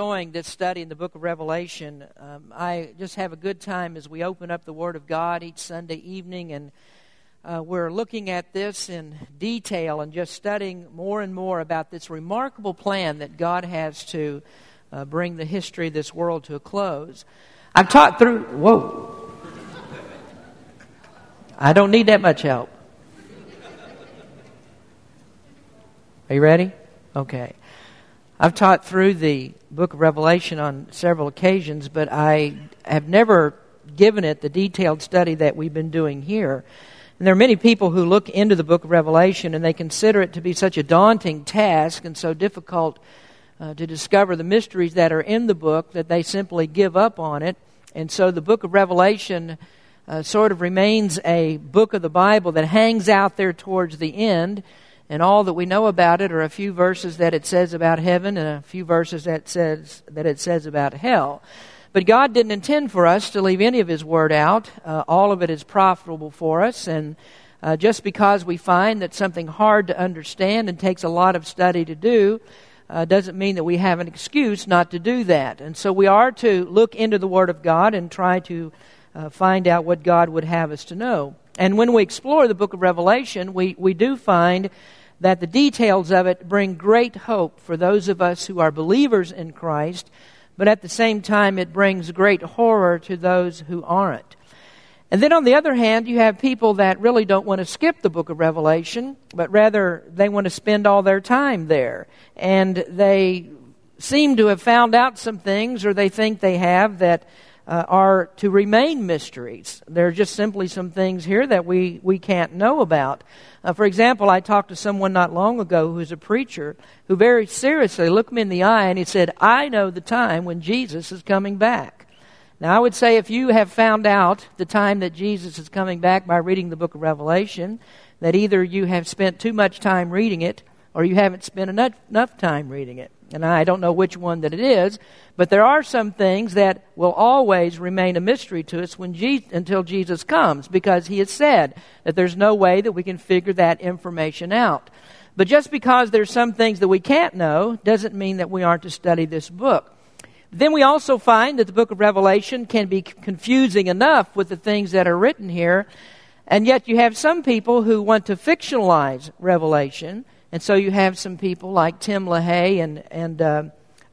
enjoying this study in the book of Revelation. Um, I just have a good time as we open up the Word of God each Sunday evening, and uh, we're looking at this in detail and just studying more and more about this remarkable plan that God has to uh, bring the history of this world to a close. I've taught through. Whoa. I don't need that much help. Are you ready? Okay. I've taught through the book of Revelation on several occasions, but I have never given it the detailed study that we've been doing here. And there are many people who look into the book of Revelation and they consider it to be such a daunting task and so difficult uh, to discover the mysteries that are in the book that they simply give up on it. And so the book of Revelation uh, sort of remains a book of the Bible that hangs out there towards the end and all that we know about it are a few verses that it says about heaven and a few verses that says that it says about hell. But God didn't intend for us to leave any of His Word out. Uh, all of it is profitable for us, and uh, just because we find that something hard to understand and takes a lot of study to do, uh, doesn't mean that we have an excuse not to do that. And so we are to look into the Word of God and try to uh, find out what God would have us to know. And when we explore the book of Revelation, we, we do find that the details of it bring great hope for those of us who are believers in Christ, but at the same time, it brings great horror to those who aren't. And then on the other hand, you have people that really don't want to skip the book of Revelation, but rather they want to spend all their time there. And they seem to have found out some things, or they think they have, that uh, are to remain mysteries. There are just simply some things here that we, we can't know about. Uh, for example, I talked to someone not long ago who's a preacher who very seriously looked me in the eye and he said, I know the time when Jesus is coming back. Now, I would say if you have found out the time that Jesus is coming back by reading the book of Revelation, that either you have spent too much time reading it or you haven't spent enough, enough time reading it. And I don't know which one that it is, but there are some things that will always remain a mystery to us when Je- until Jesus comes, because he has said that there's no way that we can figure that information out. But just because there's some things that we can't know doesn't mean that we aren't to study this book. Then we also find that the book of Revelation can be confusing enough with the things that are written here, and yet you have some people who want to fictionalize Revelation and so you have some people like Tim LaHaye and, and uh,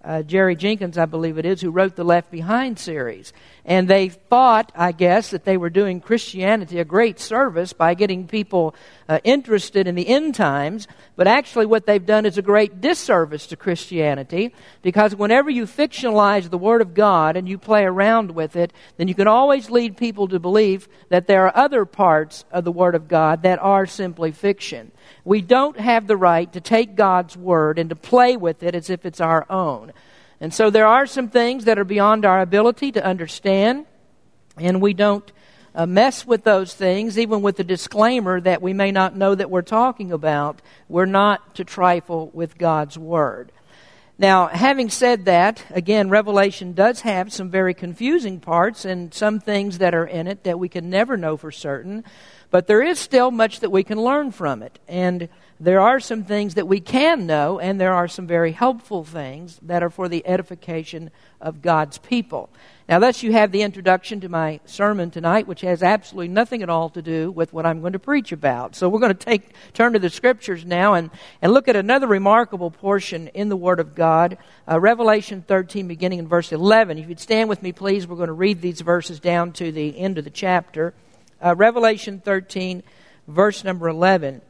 uh, Jerry Jenkins, I believe it is, who wrote the Left Behind series. And they thought, I guess, that they were doing Christianity a great service by getting people uh, interested in the end times. But actually, what they've done is a great disservice to Christianity because whenever you fictionalize the Word of God and you play around with it, then you can always lead people to believe that there are other parts of the Word of God that are simply fiction. We don't have the right to take God's Word and to play with it as if it's our own. And so there are some things that are beyond our ability to understand, and we don't uh, mess with those things, even with the disclaimer that we may not know that we're talking about. We're not to trifle with God's Word. Now, having said that, again, Revelation does have some very confusing parts and some things that are in it that we can never know for certain, but there is still much that we can learn from it. And there are some things that we can know, and there are some very helpful things that are for the edification of God's people. Now, thus, you have the introduction to my sermon tonight, which has absolutely nothing at all to do with what I'm going to preach about. So, we're going to take, turn to the scriptures now and, and look at another remarkable portion in the Word of God, uh, Revelation 13, beginning in verse 11. If you'd stand with me, please, we're going to read these verses down to the end of the chapter. Uh, Revelation 13, verse number 11.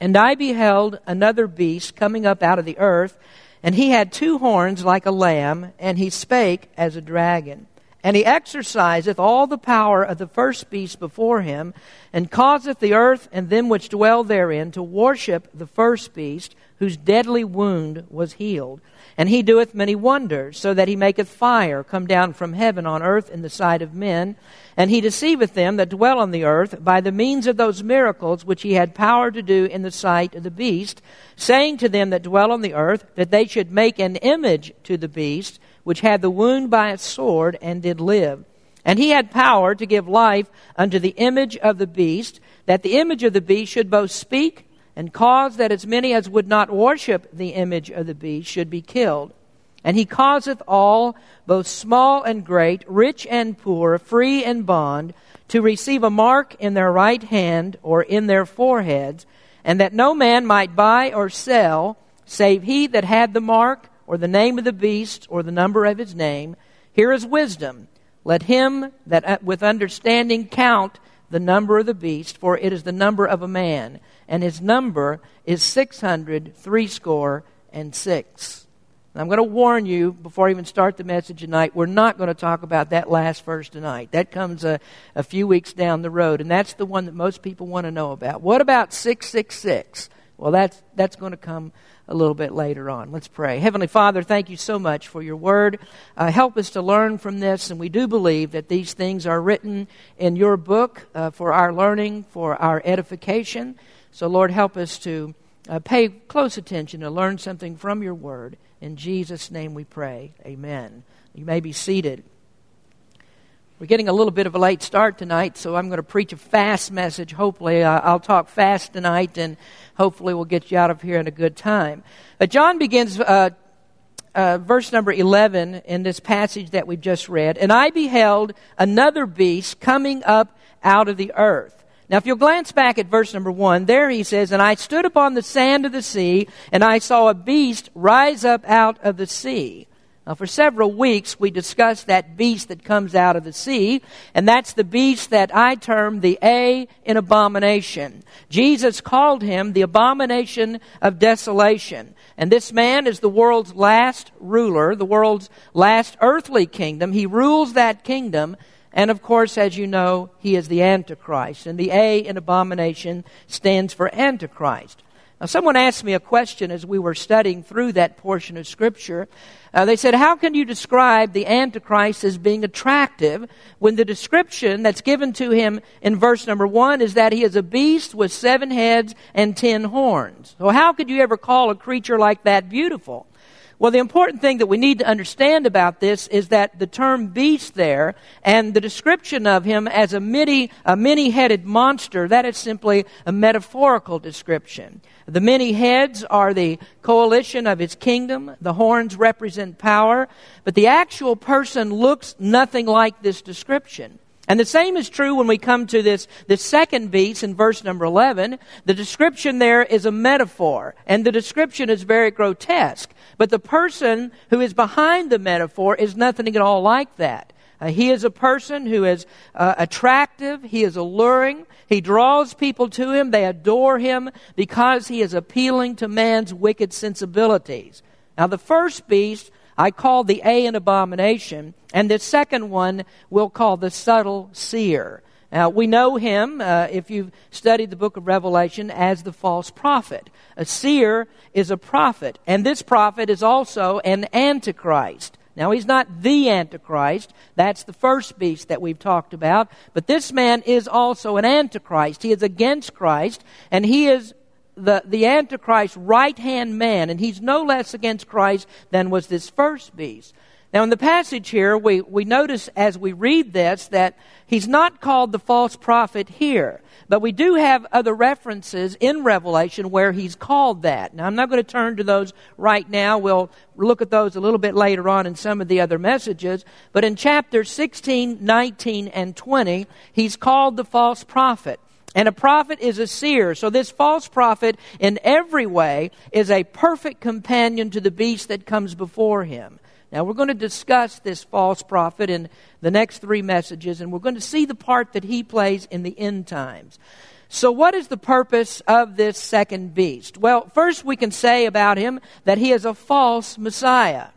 And I beheld another beast coming up out of the earth, and he had two horns like a lamb, and he spake as a dragon. And he exerciseth all the power of the first beast before him, and causeth the earth and them which dwell therein to worship the first beast, whose deadly wound was healed. And he doeth many wonders, so that he maketh fire come down from heaven on earth in the sight of men. And he deceiveth them that dwell on the earth by the means of those miracles which he had power to do in the sight of the beast, saying to them that dwell on the earth that they should make an image to the beast, which had the wound by a sword and did live. And he had power to give life unto the image of the beast, that the image of the beast should both speak and cause that as many as would not worship the image of the beast should be killed. And he causeth all, both small and great, rich and poor, free and bond, to receive a mark in their right hand or in their foreheads, and that no man might buy or sell, save he that had the mark, or the name of the beast, or the number of his name. Here is wisdom. Let him that uh, with understanding count the number of the beast, for it is the number of a man, and his number is six hundred threescore and six. And I'm going to warn you before I even start the message tonight, we're not going to talk about that last verse tonight. That comes a, a few weeks down the road, and that's the one that most people want to know about. What about 666? Well, that's, that's going to come a little bit later on. Let's pray. Heavenly Father, thank you so much for your word. Uh, help us to learn from this, and we do believe that these things are written in your book uh, for our learning, for our edification. So, Lord, help us to uh, pay close attention and learn something from your word. In Jesus' name we pray. Amen. You may be seated. We're getting a little bit of a late start tonight, so I'm going to preach a fast message. Hopefully, uh, I'll talk fast tonight, and hopefully, we'll get you out of here in a good time. But John begins uh, uh, verse number 11 in this passage that we've just read. And I beheld another beast coming up out of the earth now, if you'll glance back at verse number one, there he says, And I stood upon the sand of the sea, and I saw a beast rise up out of the sea. Now, for several weeks, we discussed that beast that comes out of the sea, and that's the beast that I term the A in abomination. Jesus called him the abomination of desolation. And this man is the world's last ruler, the world's last earthly kingdom. He rules that kingdom and of course, as you know, he is the Antichrist. And the A in abomination stands for Antichrist. Now, someone asked me a question as we were studying through that portion of Scripture. Uh, they said, How can you describe the Antichrist as being attractive when the description that's given to him in verse number one is that he is a beast with seven heads and ten horns? So, how could you ever call a creature like that beautiful? Well, the important thing that we need to understand about this is that the term beast there and the description of him as a many, a many-headed monster, that is simply a metaphorical description. The many heads are the coalition of his kingdom. The horns represent power. But the actual person looks nothing like this description. And the same is true when we come to this, this second beast in verse number 11. The description there is a metaphor, and the description is very grotesque. But the person who is behind the metaphor is nothing at all like that. Uh, he is a person who is uh, attractive. He is alluring. He draws people to him. They adore him because he is appealing to man's wicked sensibilities. Now, the first beast I call the A an abomination, and the second one we'll call the subtle seer. Now, we know him, uh, if you've studied the book of Revelation, as the false prophet. A seer is a prophet, and this prophet is also an antichrist. Now, he's not the Antichrist. That's the first beast that we've talked about. But this man is also an Antichrist. He is against Christ, and he is the, the Antichrist's right hand man, and he's no less against Christ than was this first beast. Now, in the passage here, we, we notice as we read this that he's not called the false prophet here, but we do have other references in Revelation where he's called that. Now, I'm not going to turn to those right now. We'll look at those a little bit later on in some of the other messages. But in chapter 16, 19, and 20, he's called the false prophet. And a prophet is a seer. So this false prophet, in every way, is a perfect companion to the beast that comes before him. Now, we're going to discuss this false prophet in the next three messages, and we're going to see the part that he plays in the end times. So, what is the purpose of this second beast? Well, first we can say about him that he is a false Messiah.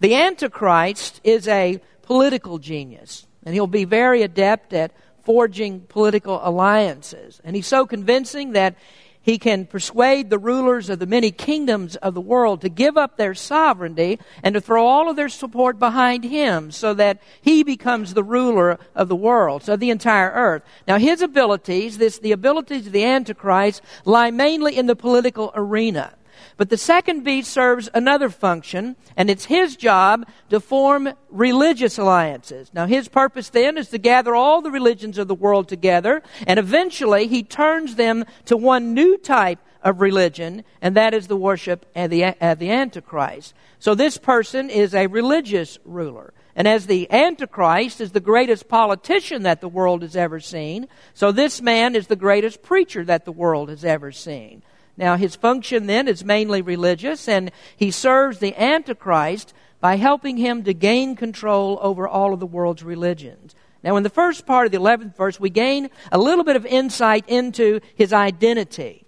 The Antichrist is a political genius, and he'll be very adept at forging political alliances. And he's so convincing that he can persuade the rulers of the many kingdoms of the world to give up their sovereignty and to throw all of their support behind him so that he becomes the ruler of the world, so the entire earth. Now his abilities, this, the abilities of the Antichrist, lie mainly in the political arena. But the second beast serves another function, and it's his job to form religious alliances. Now, his purpose then is to gather all the religions of the world together, and eventually he turns them to one new type of religion, and that is the worship of the, of the Antichrist. So this person is a religious ruler. And as the Antichrist is the greatest politician that the world has ever seen, so this man is the greatest preacher that the world has ever seen. Now, his function then is mainly religious, and he serves the Antichrist by helping him to gain control over all of the world's religions. Now, in the first part of the 11th verse, we gain a little bit of insight into his identity.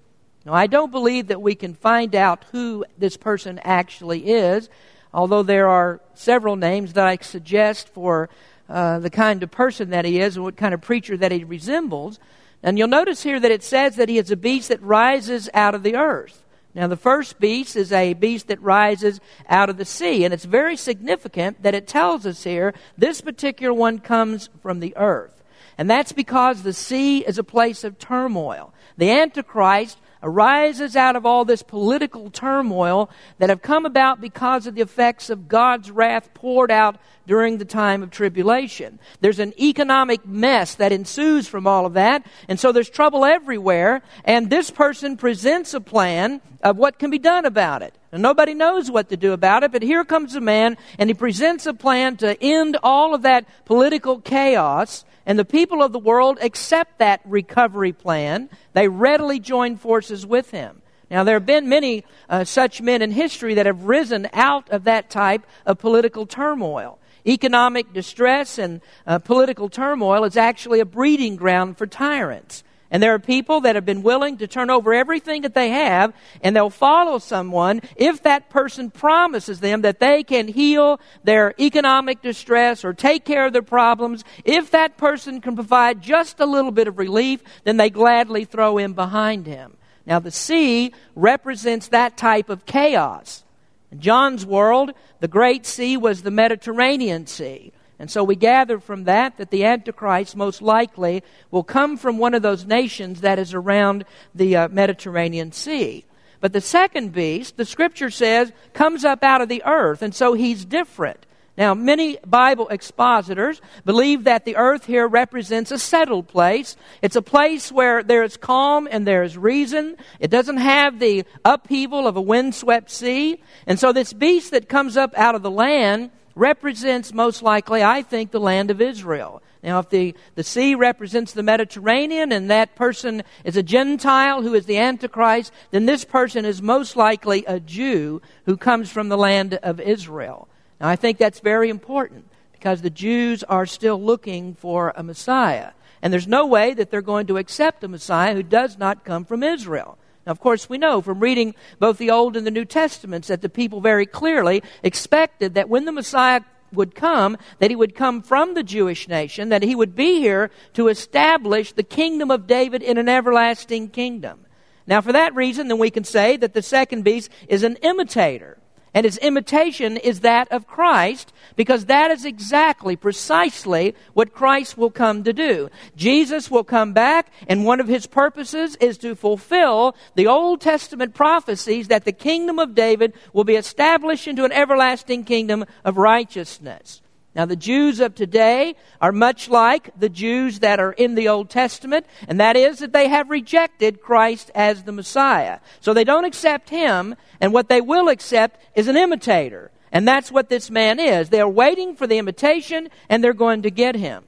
Now, I don't believe that we can find out who this person actually is, although there are several names that I suggest for uh, the kind of person that he is and what kind of preacher that he resembles. And you'll notice here that it says that he is a beast that rises out of the earth. Now, the first beast is a beast that rises out of the sea, and it's very significant that it tells us here this particular one comes from the earth. And that's because the sea is a place of turmoil. The Antichrist arises out of all this political turmoil that have come about because of the effects of God's wrath poured out during the time of tribulation. There's an economic mess that ensues from all of that, and so there's trouble everywhere, and this person presents a plan of what can be done about it. And nobody knows what to do about it, but here comes a man, and he presents a plan to end all of that political chaos and the people of the world accept that recovery plan. They readily join forces with him. Now, there have been many uh, such men in history that have risen out of that type of political turmoil. Economic distress and uh, political turmoil is actually a breeding ground for tyrants. And there are people that have been willing to turn over everything that they have, and they'll follow someone if that person promises them that they can heal their economic distress or take care of their problems. If that person can provide just a little bit of relief, then they gladly throw in behind him. Now, the sea represents that type of chaos. In John's world, the Great Sea was the Mediterranean Sea. And so we gather from that that the Antichrist most likely will come from one of those nations that is around the uh, Mediterranean Sea. But the second beast, the scripture says, comes up out of the earth, and so he's different. Now, many Bible expositors believe that the earth here represents a settled place. It's a place where there is calm and there is reason. It doesn't have the upheaval of a windswept sea. And so this beast that comes up out of the land represents most likely, I think, the land of Israel. Now, if the, the sea represents the Mediterranean and that person is a Gentile who is the Antichrist, then this person is most likely a Jew who comes from the land of Israel. Now, I think that's very important because the Jews are still looking for a Messiah. And there's no way that they're going to accept a Messiah who does not come from Israel. Now, of course, we know from reading both the Old and the New Testaments that the people very clearly expected that when the Messiah would come, that he would come from the Jewish nation, that he would be here to establish the kingdom of David in an everlasting kingdom. Now, for that reason, then we can say that the second beast is an imitator. And his imitation is that of Christ because that is exactly, precisely what Christ will come to do. Jesus will come back and one of his purposes is to fulfill the Old Testament prophecies that the kingdom of David will be established into an everlasting kingdom of righteousness. Now, the Jews of today are much like the Jews that are in the Old Testament, and that is that they have rejected Christ as the Messiah. So they don't accept Him, and what they will accept is an imitator. And that's what this man is. They're waiting for the imitation, and they're going to get him.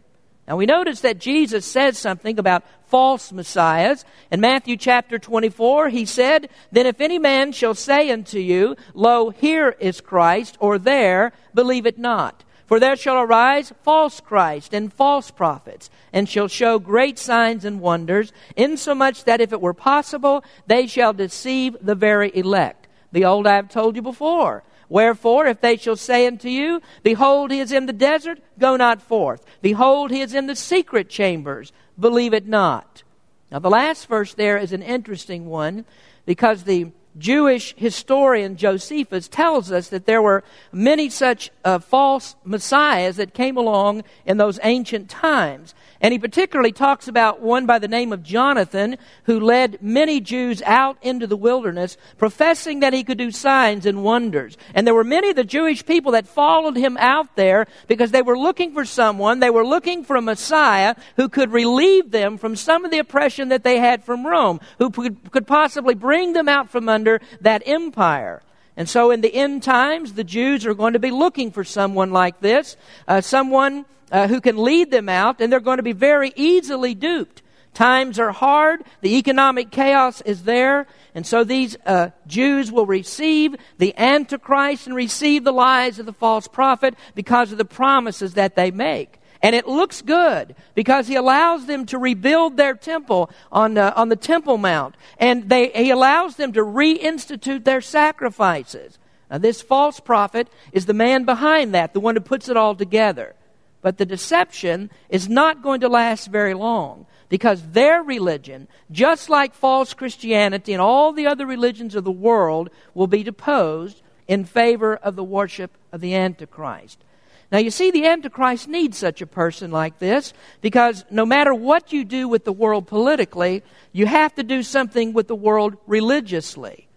Now, we notice that Jesus says something about false messiahs. In Matthew chapter 24, he said, Then if any man shall say unto you, Lo, here is Christ, or there, believe it not. For there shall arise false Christ and false prophets, and shall show great signs and wonders, insomuch that if it were possible, they shall deceive the very elect. Behold, I have told you before. Wherefore, if they shall say unto you, Behold, he is in the desert, go not forth. Behold, he is in the secret chambers, believe it not. Now, the last verse there is an interesting one because the Jewish historian Josephus tells us that there were many such uh, false messiahs that came along in those ancient times. And he particularly talks about one by the name of Jonathan, who led many Jews out into the wilderness, professing that he could do signs and wonders. And there were many of the Jewish people that followed him out there because they were looking for someone, they were looking for a Messiah who could relieve them from some of the oppression that they had from Rome, who could, possibly bring them out from under that empire. And so in the end times, the Jews are going to be looking for someone like this, uh, someone uh, who can lead them out, and they're going to be very easily duped. Times are hard, the economic chaos is there, and so these uh, Jews will receive the Antichrist and receive the lies of the false prophet because of the promises that they make. And it looks good because he allows them to rebuild their temple on, on the Temple Mount. And they, he allows them to reinstitute their sacrifices. Now, this false prophet is the man behind that, the one who puts it all together. But the deception is not going to last very long because their religion, just like false Christianity and all the other religions of the world, will be deposed in favor of the worship of the Antichrist. Now, you see, the Antichrist needs such a person like this because no matter what you do with the world politically, you have to do something with the world religiously.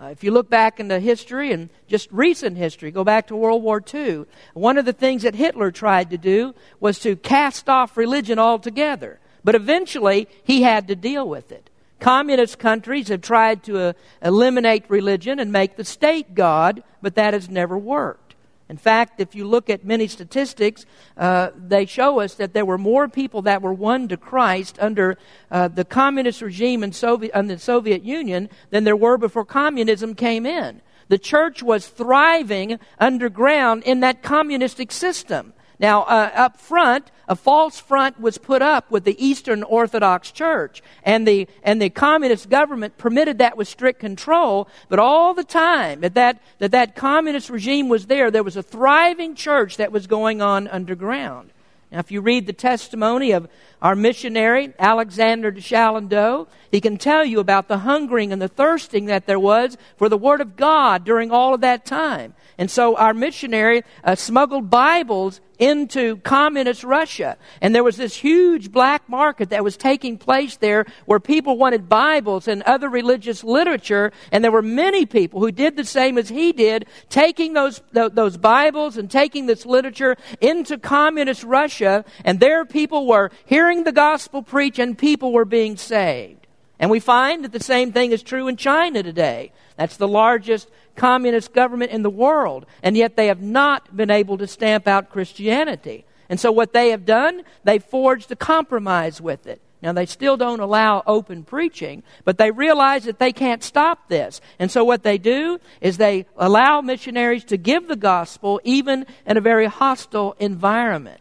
Uh, if you look back into history and just recent history, go back to World War II, one of the things that Hitler tried to do was to cast off religion altogether. But eventually, he had to deal with it. Communist countries have tried to uh, eliminate religion and make the state God, but that has never worked. In fact, if you look at many statistics, uh, they show us that there were more people that were won to Christ under uh, the communist regime in, Soviet, in the Soviet Union than there were before communism came in. The church was thriving underground in that communistic system. Now, uh, up front, a false front was put up with the Eastern Orthodox Church, and the, and the communist government permitted that with strict control, but all the time that that, that that communist regime was there, there was a thriving church that was going on underground. Now, if you read the testimony of our missionary, Alexander de Chalandeau, he can tell you about the hungering and the thirsting that there was for the Word of God during all of that time. And so our missionary uh, smuggled Bibles into communist Russia. And there was this huge black market that was taking place there where people wanted Bibles and other religious literature. And there were many people who did the same as he did, taking those, those Bibles and taking this literature into communist Russia. And there people were hearing the gospel preached and people were being saved. And we find that the same thing is true in China today. That's the largest communist government in the world, and yet they have not been able to stamp out Christianity. And so what they have done, they forged a compromise with it. Now, they still don't allow open preaching, but they realize that they can't stop this. And so, what they do is they allow missionaries to give the gospel even in a very hostile environment.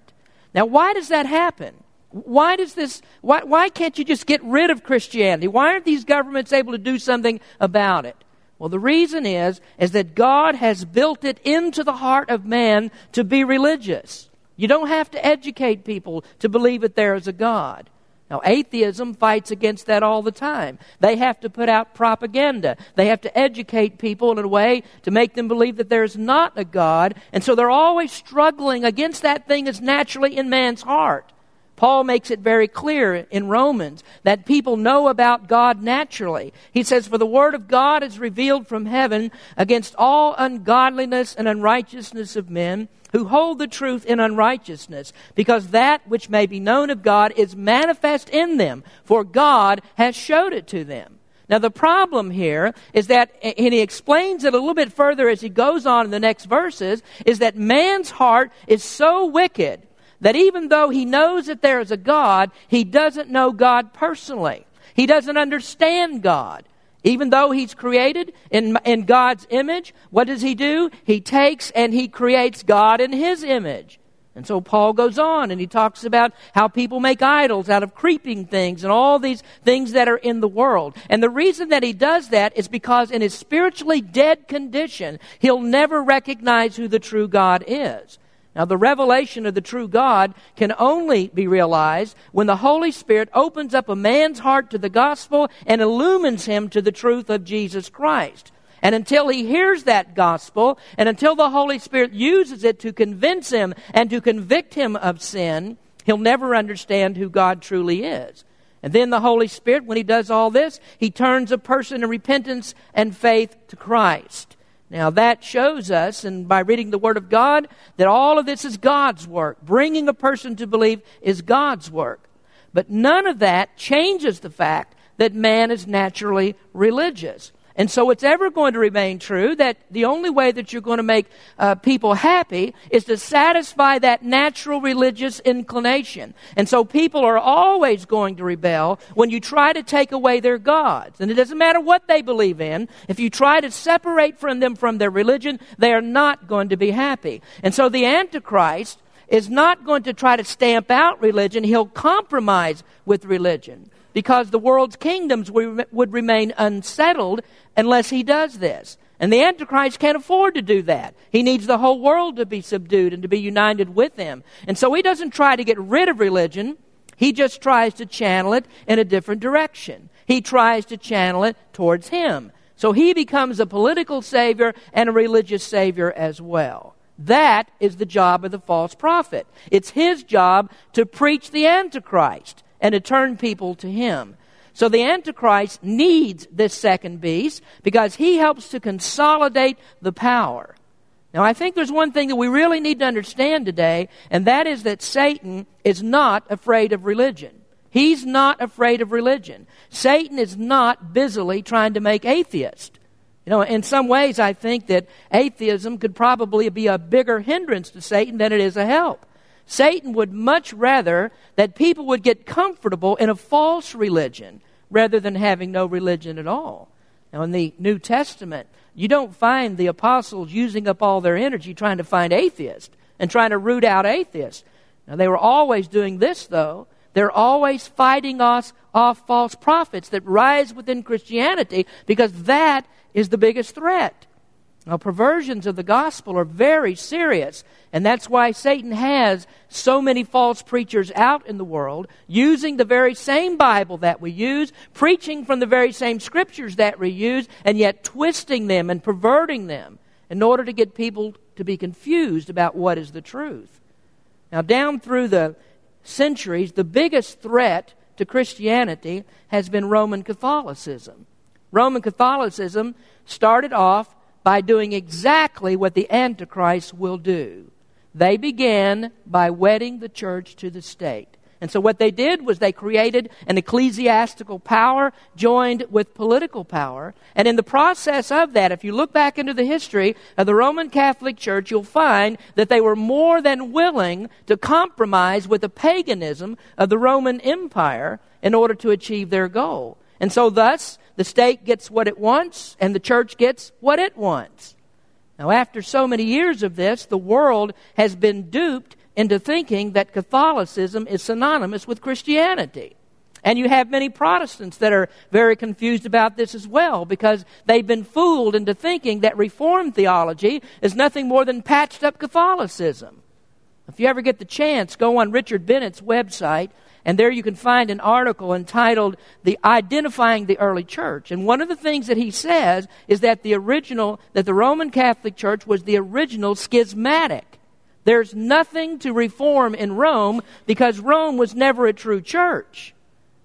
Now, why does that happen? Why does this, why, why can't you just get rid of Christianity? Why aren't these governments able to do something about it? Well, the reason is, is that God has built it into the heart of man to be religious. You don't have to educate people to believe that there is a God. Now, atheism fights against that all the time. They have to put out propaganda. They have to educate people in a way to make them believe that there is not a God. And so they're always struggling against that thing that's naturally in man's heart. Paul makes it very clear in Romans that people know about God naturally. He says, For the word of God is revealed from heaven against all ungodliness and unrighteousness of men who hold the truth in unrighteousness, because that which may be known of God is manifest in them, for God has showed it to them. Now, the problem here is that, and he explains it a little bit further as he goes on in the next verses, is that man's heart is so wicked that even though he knows that there is a God, he doesn't know God personally. He doesn't understand God. Even though he's created in, in God's image, what does he do? He takes and he creates God in his image. And so Paul goes on and he talks about how people make idols out of creeping things and all these things that are in the world. And the reason that he does that is because in his spiritually dead condition, he'll never recognize who the true God is. Now, the revelation of the true God can only be realized when the Holy Spirit opens up a man's heart to the gospel and illumines him to the truth of Jesus Christ. And until he hears that gospel, and until the Holy Spirit uses it to convince him and to convict him of sin, He'll never understand who God truly is. And then the Holy Spirit, when He does all this, He turns a person in repentance and faith to Christ. Now that shows us, and by reading the Word of God, that all of this is God's work. Bringing a person to believe is God's work. But none of that changes the fact that man is naturally religious. And so it's ever going to remain true that the only way that you're going to make uh, people happy is to satisfy that natural religious inclination. And so people are always going to rebel when you try to take away their gods. And it doesn't matter what they believe in. If you try to separate from them from their religion, they are not going to be happy. And so the Antichrist is not going to try to stamp out religion. He'll compromise with religion because the world's kingdoms would remain unsettled unless he does this. And the Antichrist can't afford to do that. He needs the whole world to be subdued and to be united with him. And so he doesn't try to get rid of religion. He just tries to channel it in a different direction. He tries to channel it towards him. So he becomes a political savior and a religious savior as well. That is the job of the false prophet. It's his job to preach the Antichrist and to turn people to him. So the Antichrist needs this second beast because he helps to consolidate the power. Now, I think there's one thing that we really need to understand today, and that is that Satan is not afraid of religion. He's not afraid of religion. Satan is not busily trying to make atheists. You know, in some ways, I think that atheism could probably be a bigger hindrance to Satan than it is a help. Satan would much rather that people would get comfortable in a false religion rather than having no religion at all. Now, in the New Testament, you don't find the apostles using up all their energy trying to find atheists and trying to root out atheists. Now, they were always doing this, though. They're always fighting us off false prophets that rise within Christianity because that is the biggest threat. Now, perversions of the gospel are very serious, and that's why Satan has so many false preachers out in the world, using the very same Bible that we use, preaching from the very same scriptures that we use, and yet twisting them and perverting them in order to get people to be confused about what is the truth. Now, down through the centuries, the biggest threat to Christianity has been Roman Catholicism. Roman Catholicism started off by doing exactly what the Antichrist will do. They began by wedding the church to the state. And so what they did was they created an ecclesiastical power joined with political power. And in the process of that, if you look back into the history of the Roman Catholic Church, you'll find that they were more than willing to compromise with the paganism of the Roman Empire in order to achieve their goal. And so thus, the state gets what it wants, and the church gets what it wants. Now, after so many years of this, the world has been duped into thinking that Catholicism is synonymous with Christianity. And you have many Protestants that are very confused about this as well because they've been fooled into thinking that Reformed theology is nothing more than patched up Catholicism. If you ever get the chance, go on Richard Bennett's website and there you can find an article entitled The Identifying the Early Church. And one of the things that he says is that the original, that the Roman Catholic Church was the original schismatic. There's nothing to reform in Rome because Rome was never a true church.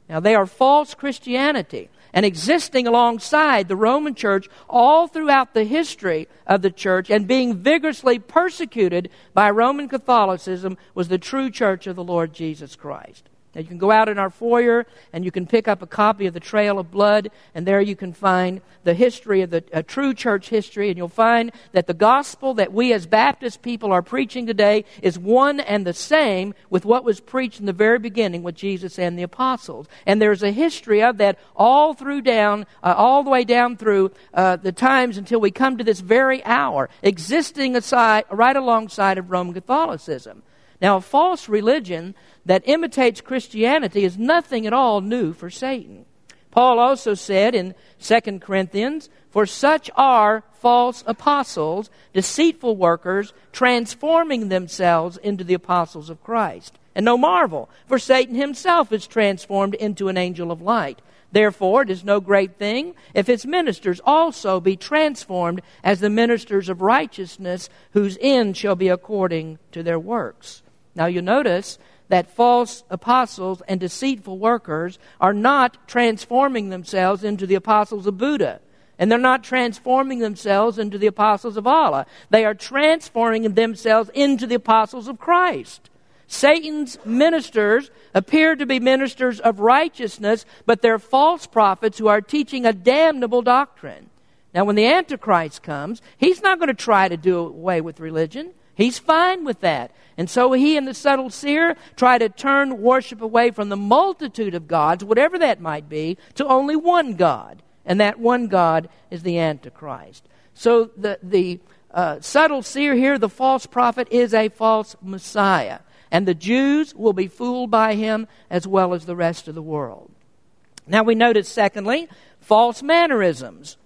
Now they are false Christianity and existing alongside the Roman church all throughout the history of the church and being vigorously persecuted by Roman Catholicism was the true church of the Lord Jesus Christ. Now, you can go out in our foyer and you can pick up a copy of the Trail of Blood, and there you can find the history of the true church history, and you'll find that the gospel that we as Baptist people are preaching today is one and the same with what was preached in the very beginning with Jesus and the apostles. And there's a history of that all through down, uh, all the way down through uh, the times until we come to this very hour, existing aside, right alongside of Roman Catholicism. Now, a false religion that imitates Christianity is nothing at all new for Satan. Paul also said in 2 Corinthians, For such are false apostles, deceitful workers, transforming themselves into the apostles of Christ. And no marvel, for Satan himself is transformed into an angel of light. Therefore, it is no great thing if its ministers also be transformed as the ministers of righteousness, whose end shall be according to their works. Now, you notice that false apostles and deceitful workers are not transforming themselves into the apostles of Buddha. And they're not transforming themselves into the apostles of Allah. They are transforming themselves into the apostles of Christ. Satan's ministers appear to be ministers of righteousness, but they're false prophets who are teaching a damnable doctrine. Now, when the Antichrist comes, he's not going to try to do away with religion. He's fine with that. And so he and the subtle seer try to turn worship away from the multitude of gods, whatever that might be, to only one God. And that one God is the Antichrist. So the, the uh, subtle seer here, the false prophet, is a false Messiah. And the Jews will be fooled by him as well as the rest of the world. Now we notice, secondly, false mannerisms.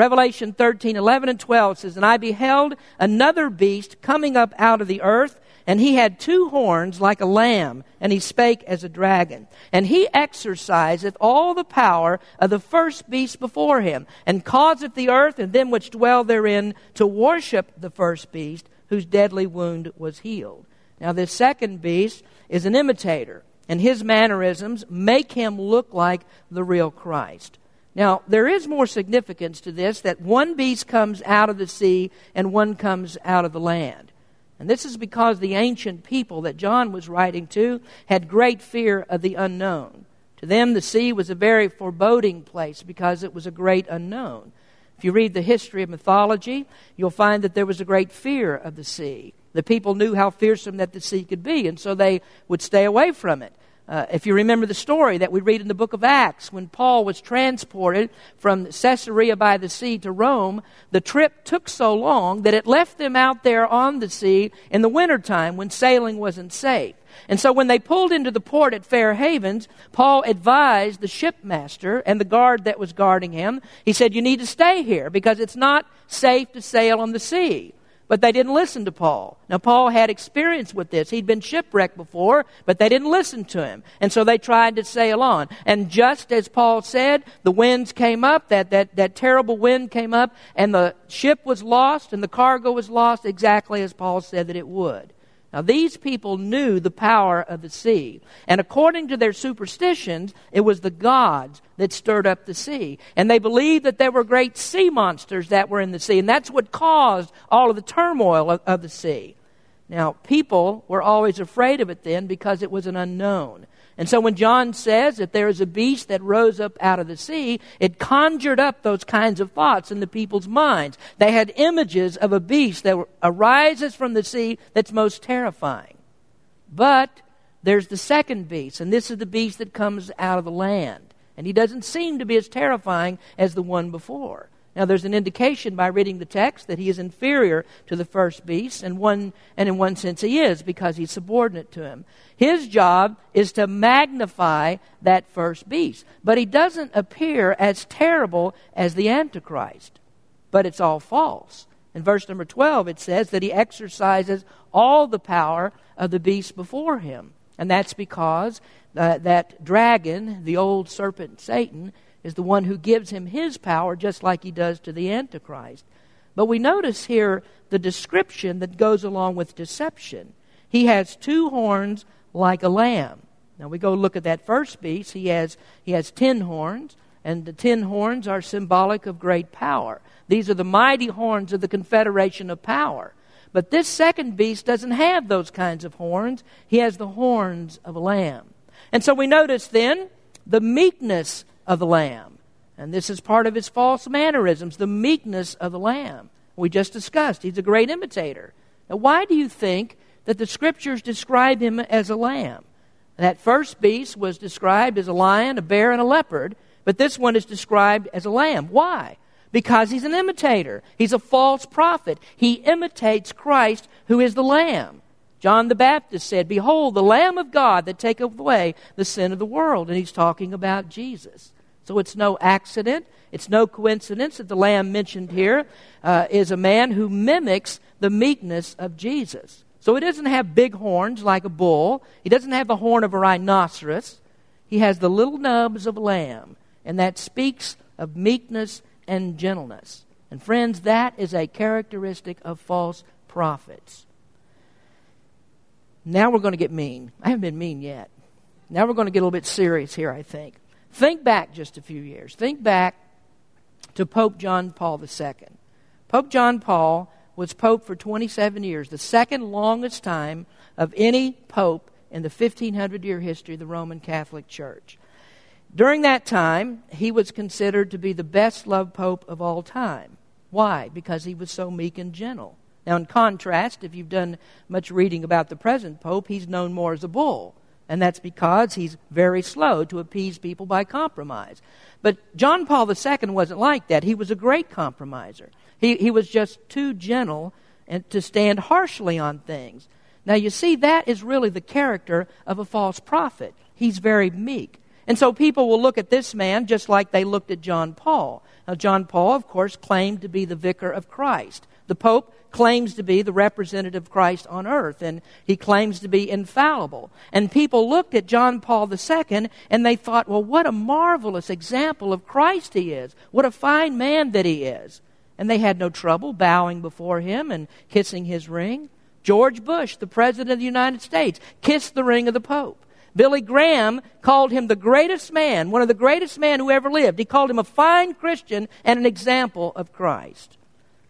Revelation 13, 11, and 12 says, And I beheld another beast coming up out of the earth, and he had two horns like a lamb, and he spake as a dragon. And he exerciseth all the power of the first beast before him, and causeth the earth and them which dwell therein to worship the first beast, whose deadly wound was healed. Now, this second beast is an imitator, and his mannerisms make him look like the real Christ. Now, there is more significance to this that one beast comes out of the sea and one comes out of the land. And this is because the ancient people that John was writing to had great fear of the unknown. To them, the sea was a very foreboding place because it was a great unknown. If you read the history of mythology, you'll find that there was a great fear of the sea. The people knew how fearsome that the sea could be, and so they would stay away from it. Uh, if you remember the story that we read in the book of Acts, when Paul was transported from Caesarea by the sea to Rome, the trip took so long that it left them out there on the sea in the wintertime when sailing wasn't safe. And so when they pulled into the port at Fair Havens, Paul advised the shipmaster and the guard that was guarding him, he said, You need to stay here because it's not safe to sail on the sea. But they didn't listen to Paul. Now, Paul had experience with this. He'd been shipwrecked before, but they didn't listen to him. And so they tried to sail on. And just as Paul said, the winds came up, that, that, that terrible wind came up, and the ship was lost, and the cargo was lost exactly as Paul said that it would. Now, these people knew the power of the sea. And according to their superstitions, it was the gods that stirred up the sea. And they believed that there were great sea monsters that were in the sea. And that's what caused all of the turmoil of, of the sea. Now, people were always afraid of it then because it was an unknown. And so when John says that there is a beast that rose up out of the sea, it conjured up those kinds of thoughts in the people's minds. They had images of a beast that arises from the sea that's most terrifying. But there's the second beast, and this is the beast that comes out of the land. And he doesn't seem to be as terrifying as the one before. Now, there's an indication by reading the text that he is inferior to the first beast, and, one, and in one sense he is because he's subordinate to him. His job is to magnify that first beast, but he doesn't appear as terrible as the Antichrist. But it's all false. In verse number 12, it says that he exercises all the power of the beast before him. And that's because uh, that dragon, the old serpent Satan, is the one who gives him his power, just like he does to the Antichrist. But we notice here the description that goes along with deception. He has two horns like a lamb. Now we go look at that first beast. He has, he has ten horns, and the ten horns are symbolic of great power. These are the mighty horns of the confederation of power. But this second beast doesn't have those kinds of horns. He has the horns of a lamb. And so we notice then the meekness of the Lamb. And this is part of his false mannerisms, the meekness of the Lamb. We just discussed. He's a great imitator. Now, why do you think that the Scriptures describe him as a lamb? That first beast was described as a lion, a bear, and a leopard, but this one is described as a lamb. Why? Because he's an imitator. He's a false prophet. He imitates Christ, who is the lamb. John the Baptist said, Behold, the Lamb of God that taketh away the sin of the world. And he's talking about Jesus. So it's no accident, it's no coincidence that the lamb mentioned here uh, is a man who mimics the meekness of Jesus. So he doesn't have big horns like a bull, he doesn't have the horn of a rhinoceros. He has the little nubs of a lamb, and that speaks of meekness and gentleness. And friends, that is a characteristic of false prophets. Now we're going to get mean. I haven't been mean yet. Now we're going to get a little bit serious here, I think. Think back just a few years. Think back to Pope John Paul II. Pope John Paul was pope for 27 years, the second longest time of any pope in the 1500 year history of the Roman Catholic Church. During that time, he was considered to be the best loved pope of all time. Why? Because he was so meek and gentle. Now, in contrast, if you've done much reading about the present pope, he's known more as a bull. And that's because he's very slow to appease people by compromise. But John Paul II wasn't like that. He was a great compromiser. He, he was just too gentle and to stand harshly on things. Now, you see, that is really the character of a false prophet. He's very meek. And so people will look at this man just like they looked at John Paul. Now, John Paul, of course, claimed to be the vicar of Christ. The Pope claims to be the representative of Christ on earth, and he claims to be infallible. And people looked at John Paul II and they thought, well, what a marvelous example of Christ he is. What a fine man that he is. And they had no trouble bowing before him and kissing his ring. George Bush, the President of the United States, kissed the ring of the Pope. Billy Graham called him the greatest man, one of the greatest men who ever lived. He called him a fine Christian and an example of Christ.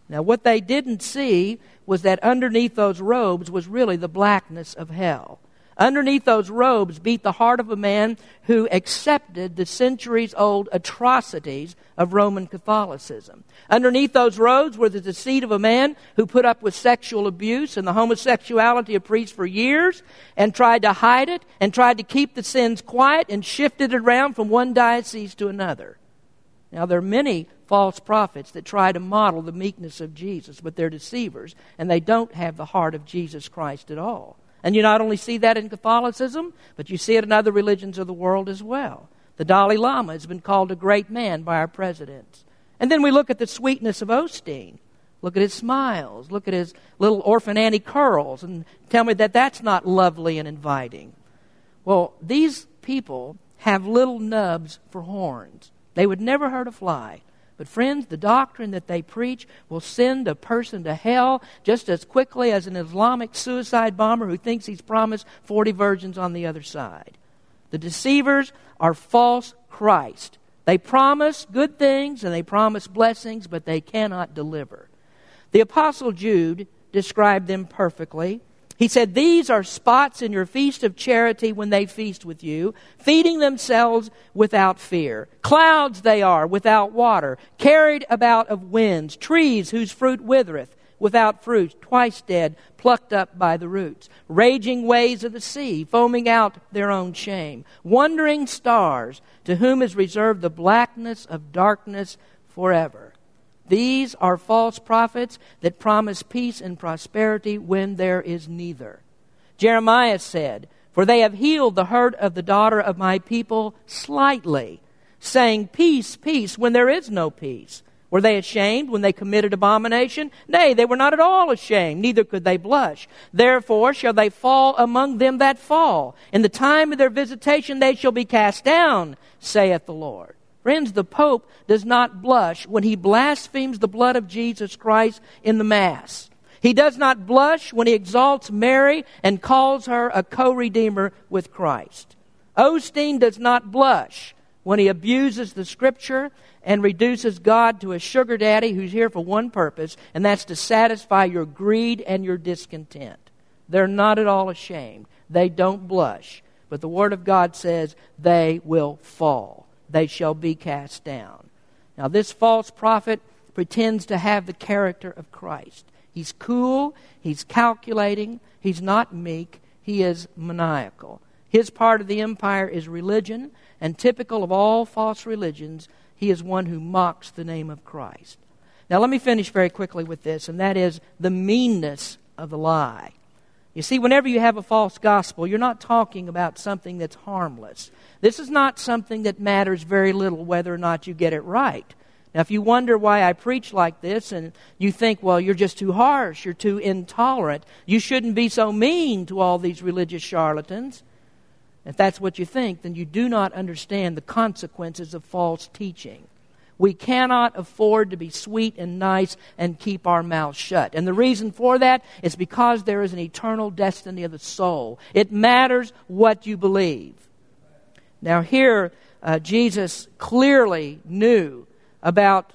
Now, what they didn't see was that underneath those robes was really the blackness of hell. Underneath those robes beat the heart of a man who accepted the centuries old atrocities of Roman Catholicism. Underneath those robes were the deceit of a man who put up with sexual abuse and the homosexuality of priests for years and tried to hide it and tried to keep the sins quiet and shifted it around from one diocese to another. Now, there are many false prophets that try to model the meekness of Jesus, but they're deceivers, and they don't have the heart of Jesus Christ at all. And you not only see that in Catholicism, but you see it in other religions of the world as well. The Dalai Lama has been called a great man by our presidents. And then we look at the sweetness of Osteen. Look at his smiles. Look at his little orphan Annie curls and tell me that that's not lovely and inviting. Well, these people have little nubs for horns. They would never hurt a fly. But, friends, the doctrine that they preach will send a person to hell just as quickly as an Islamic suicide bomber who thinks he's promised 40 virgins on the other side. The deceivers are false Christ. They promise good things and they promise blessings, but they cannot deliver. The Apostle Jude described them perfectly he said, These are spots in your feast of charity when they feast with you, feeding themselves without fear. Clouds they are without water, carried about of winds, trees whose fruit withereth, without fruit, twice dead, plucked up by the roots, raging waves of the sea, foaming out their own shame, wandering stars, to whom is reserved the blackness of darkness forever. These are false prophets that promise peace and prosperity when there is neither. Jeremiah said, For they have healed the hurt of the daughter of my people slightly, saying, Peace, peace, when there is no peace. Were they ashamed when they committed abomination? Nay, they were not at all ashamed, neither could they blush. Therefore shall they fall among them that fall. In the time of their visitation they shall be cast down, saith the Lord. Friends, the Pope does not blush when he blasphemes the blood of Jesus Christ in the Mass. He does not blush when he exalts Mary and calls her a co redeemer with Christ. Osteen does not blush when he abuses the Scripture and reduces God to a sugar daddy who's here for one purpose, and that's to satisfy your greed and your discontent. They're not at all ashamed. They don't blush. But the Word of God says they will fall they shall be cast down. Now, this false prophet pretends to have the character of Christ. He's cool, he's calculating, he's not meek, he is maniacal. His part of the empire is religion, and typical of all false religions, he is one who mocks the name of Christ. Now, let me finish very quickly with this, and that is the meanness of the lie. You see, whenever you have a false gospel, you're not talking about something that's harmless. This is not something that matters very little whether or not you get it right. Now, if you wonder why I preach like this and you think, well, you're just too harsh, you're too intolerant, you shouldn't be so mean to all these religious charlatans, if that's what you think, then you do not understand the consequences of false teaching. We cannot afford to be sweet and nice and keep our mouths shut. And the reason for that is because there is an eternal destiny of the soul. It matters what you believe. Now, here, uh, Jesus clearly knew about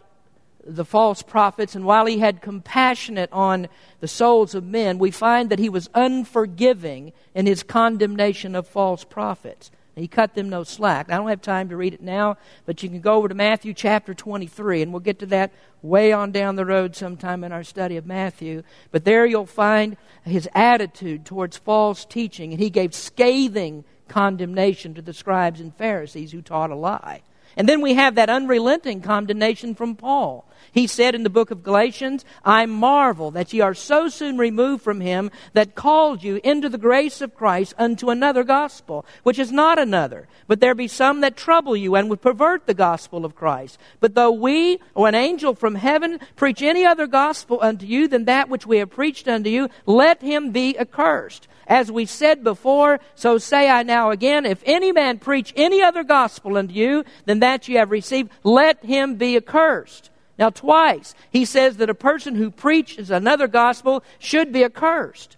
the false prophets, and while he had compassionate on the souls of men, we find that he was unforgiving in his condemnation of false prophets. He cut them no slack. I don't have time to read it now, but you can go over to Matthew chapter 23, and we'll get to that way on down the road sometime in our study of Matthew. But there you'll find his attitude towards false teaching, and he gave scathing condemnation to the scribes and Pharisees who taught a lie. And then we have that unrelenting condemnation from Paul. He said in the book of Galatians, I marvel that ye are so soon removed from him that called you into the grace of Christ unto another gospel, which is not another. But there be some that trouble you and would pervert the gospel of Christ. But though we or an angel from heaven preach any other gospel unto you than that which we have preached unto you, let him be accursed. As we said before, so say I now again, if any man preach any other gospel unto you than that you have received, let him be accursed. Now, twice he says that a person who preaches another gospel should be accursed.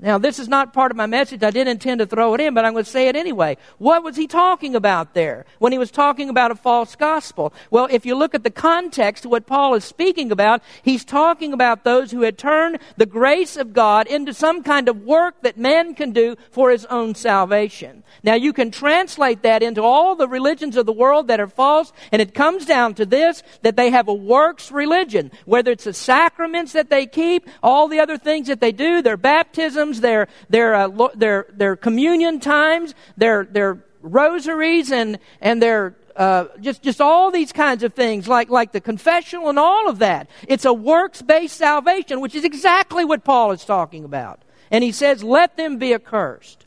Now, this is not part of my message. I didn't intend to throw it in, but I'm going to say it anyway. What was he talking about there when he was talking about a false gospel? Well, if you look at the context of what Paul is speaking about, he's talking about those who had turned the grace of God into some kind of work that man can do for his own salvation. Now, you can translate that into all the religions of the world that are false, and it comes down to this that they have a works religion. Whether it's the sacraments that they keep, all the other things that they do, their baptism, their, their, uh, their, their communion times, their, their rosaries, and, and their uh, just just all these kinds of things, like like the confessional and all of that. It's a works based salvation, which is exactly what Paul is talking about. And he says, "Let them be accursed."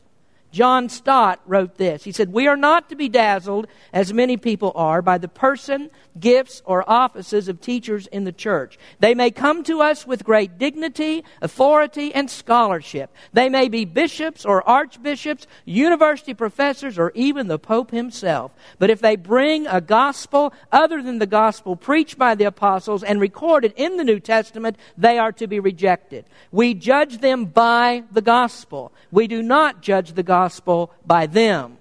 John Stott wrote this. He said, We are not to be dazzled, as many people are, by the person, gifts, or offices of teachers in the church. They may come to us with great dignity, authority, and scholarship. They may be bishops or archbishops, university professors, or even the Pope himself. But if they bring a gospel other than the gospel preached by the apostles and recorded in the New Testament, they are to be rejected. We judge them by the gospel. We do not judge the gospel gospel by them.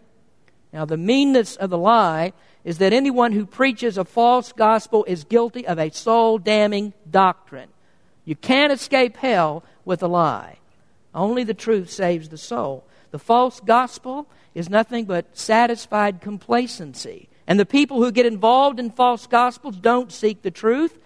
Now, the meanness of the lie is that anyone who preaches a false gospel is guilty of a soul damning doctrine. You can't escape hell with a lie. Only the truth saves the soul. The false gospel is nothing but satisfied complacency. And the people who get involved in false gospels don't seek the truth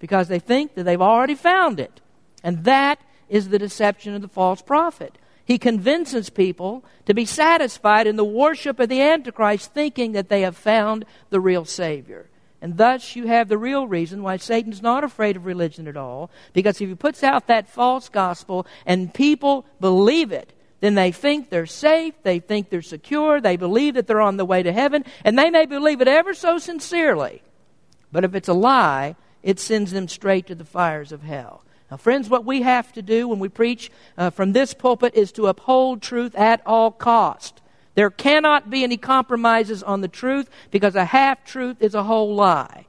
because they think that they've already found it. And that is the deception of the false prophet. He convinces people to be satisfied in the worship of the Antichrist, thinking that they have found the real Savior. And thus, you have the real reason why Satan's not afraid of religion at all, because if he puts out that false gospel and people believe it, then they think they're safe, they think they're secure, they believe that they're on the way to heaven, and they may believe it ever so sincerely. But if it's a lie, it sends them straight to the fires of hell. Now, friends, what we have to do when we preach uh, from this pulpit is to uphold truth at all cost. There cannot be any compromises on the truth because a half truth is a whole lie.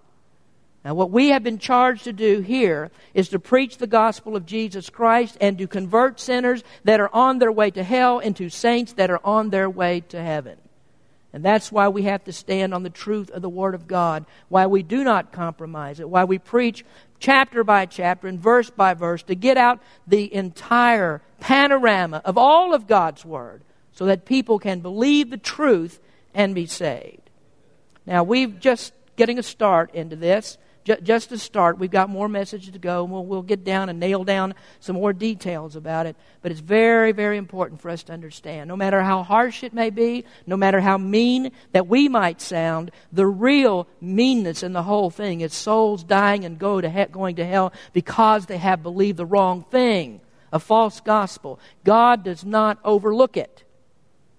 Now, what we have been charged to do here is to preach the gospel of Jesus Christ and to convert sinners that are on their way to hell into saints that are on their way to heaven. And that's why we have to stand on the truth of the Word of God, why we do not compromise it, why we preach chapter by chapter and verse by verse to get out the entire panorama of all of God's Word so that people can believe the truth and be saved. Now, we've just getting a start into this just to start, we've got more messages to go. We'll, we'll get down and nail down some more details about it. But it's very, very important for us to understand. No matter how harsh it may be, no matter how mean that we might sound, the real meanness in the whole thing is souls dying and go to he- going to hell because they have believed the wrong thing, a false gospel. God does not overlook it.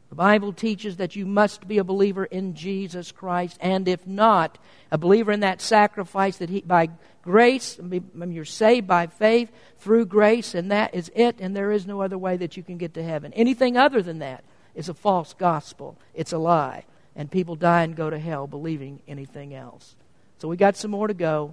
The Bible teaches that you must be a believer in Jesus Christ, and if not, a believer in that sacrifice that he, by grace, you're saved by faith through grace, and that is it, and there is no other way that you can get to heaven. Anything other than that is a false gospel, it's a lie, and people die and go to hell believing anything else. So we got some more to go,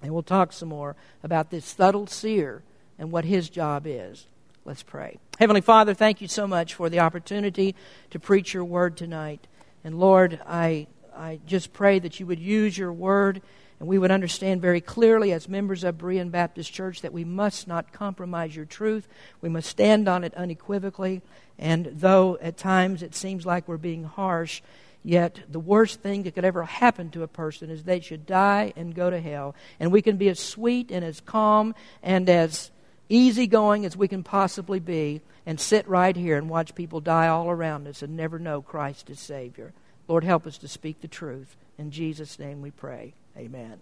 and we'll talk some more about this subtle seer and what his job is. Let's pray. Heavenly Father, thank you so much for the opportunity to preach your word tonight. And Lord, I, I just pray that you would use your word and we would understand very clearly as members of Berean Baptist Church that we must not compromise your truth. We must stand on it unequivocally. And though at times it seems like we're being harsh, Yet the worst thing that could ever happen to a person is they should die and go to hell. And we can be as sweet and as calm and as easygoing as we can possibly be and sit right here and watch people die all around us and never know Christ as Savior. Lord, help us to speak the truth. In Jesus' name we pray. Amen.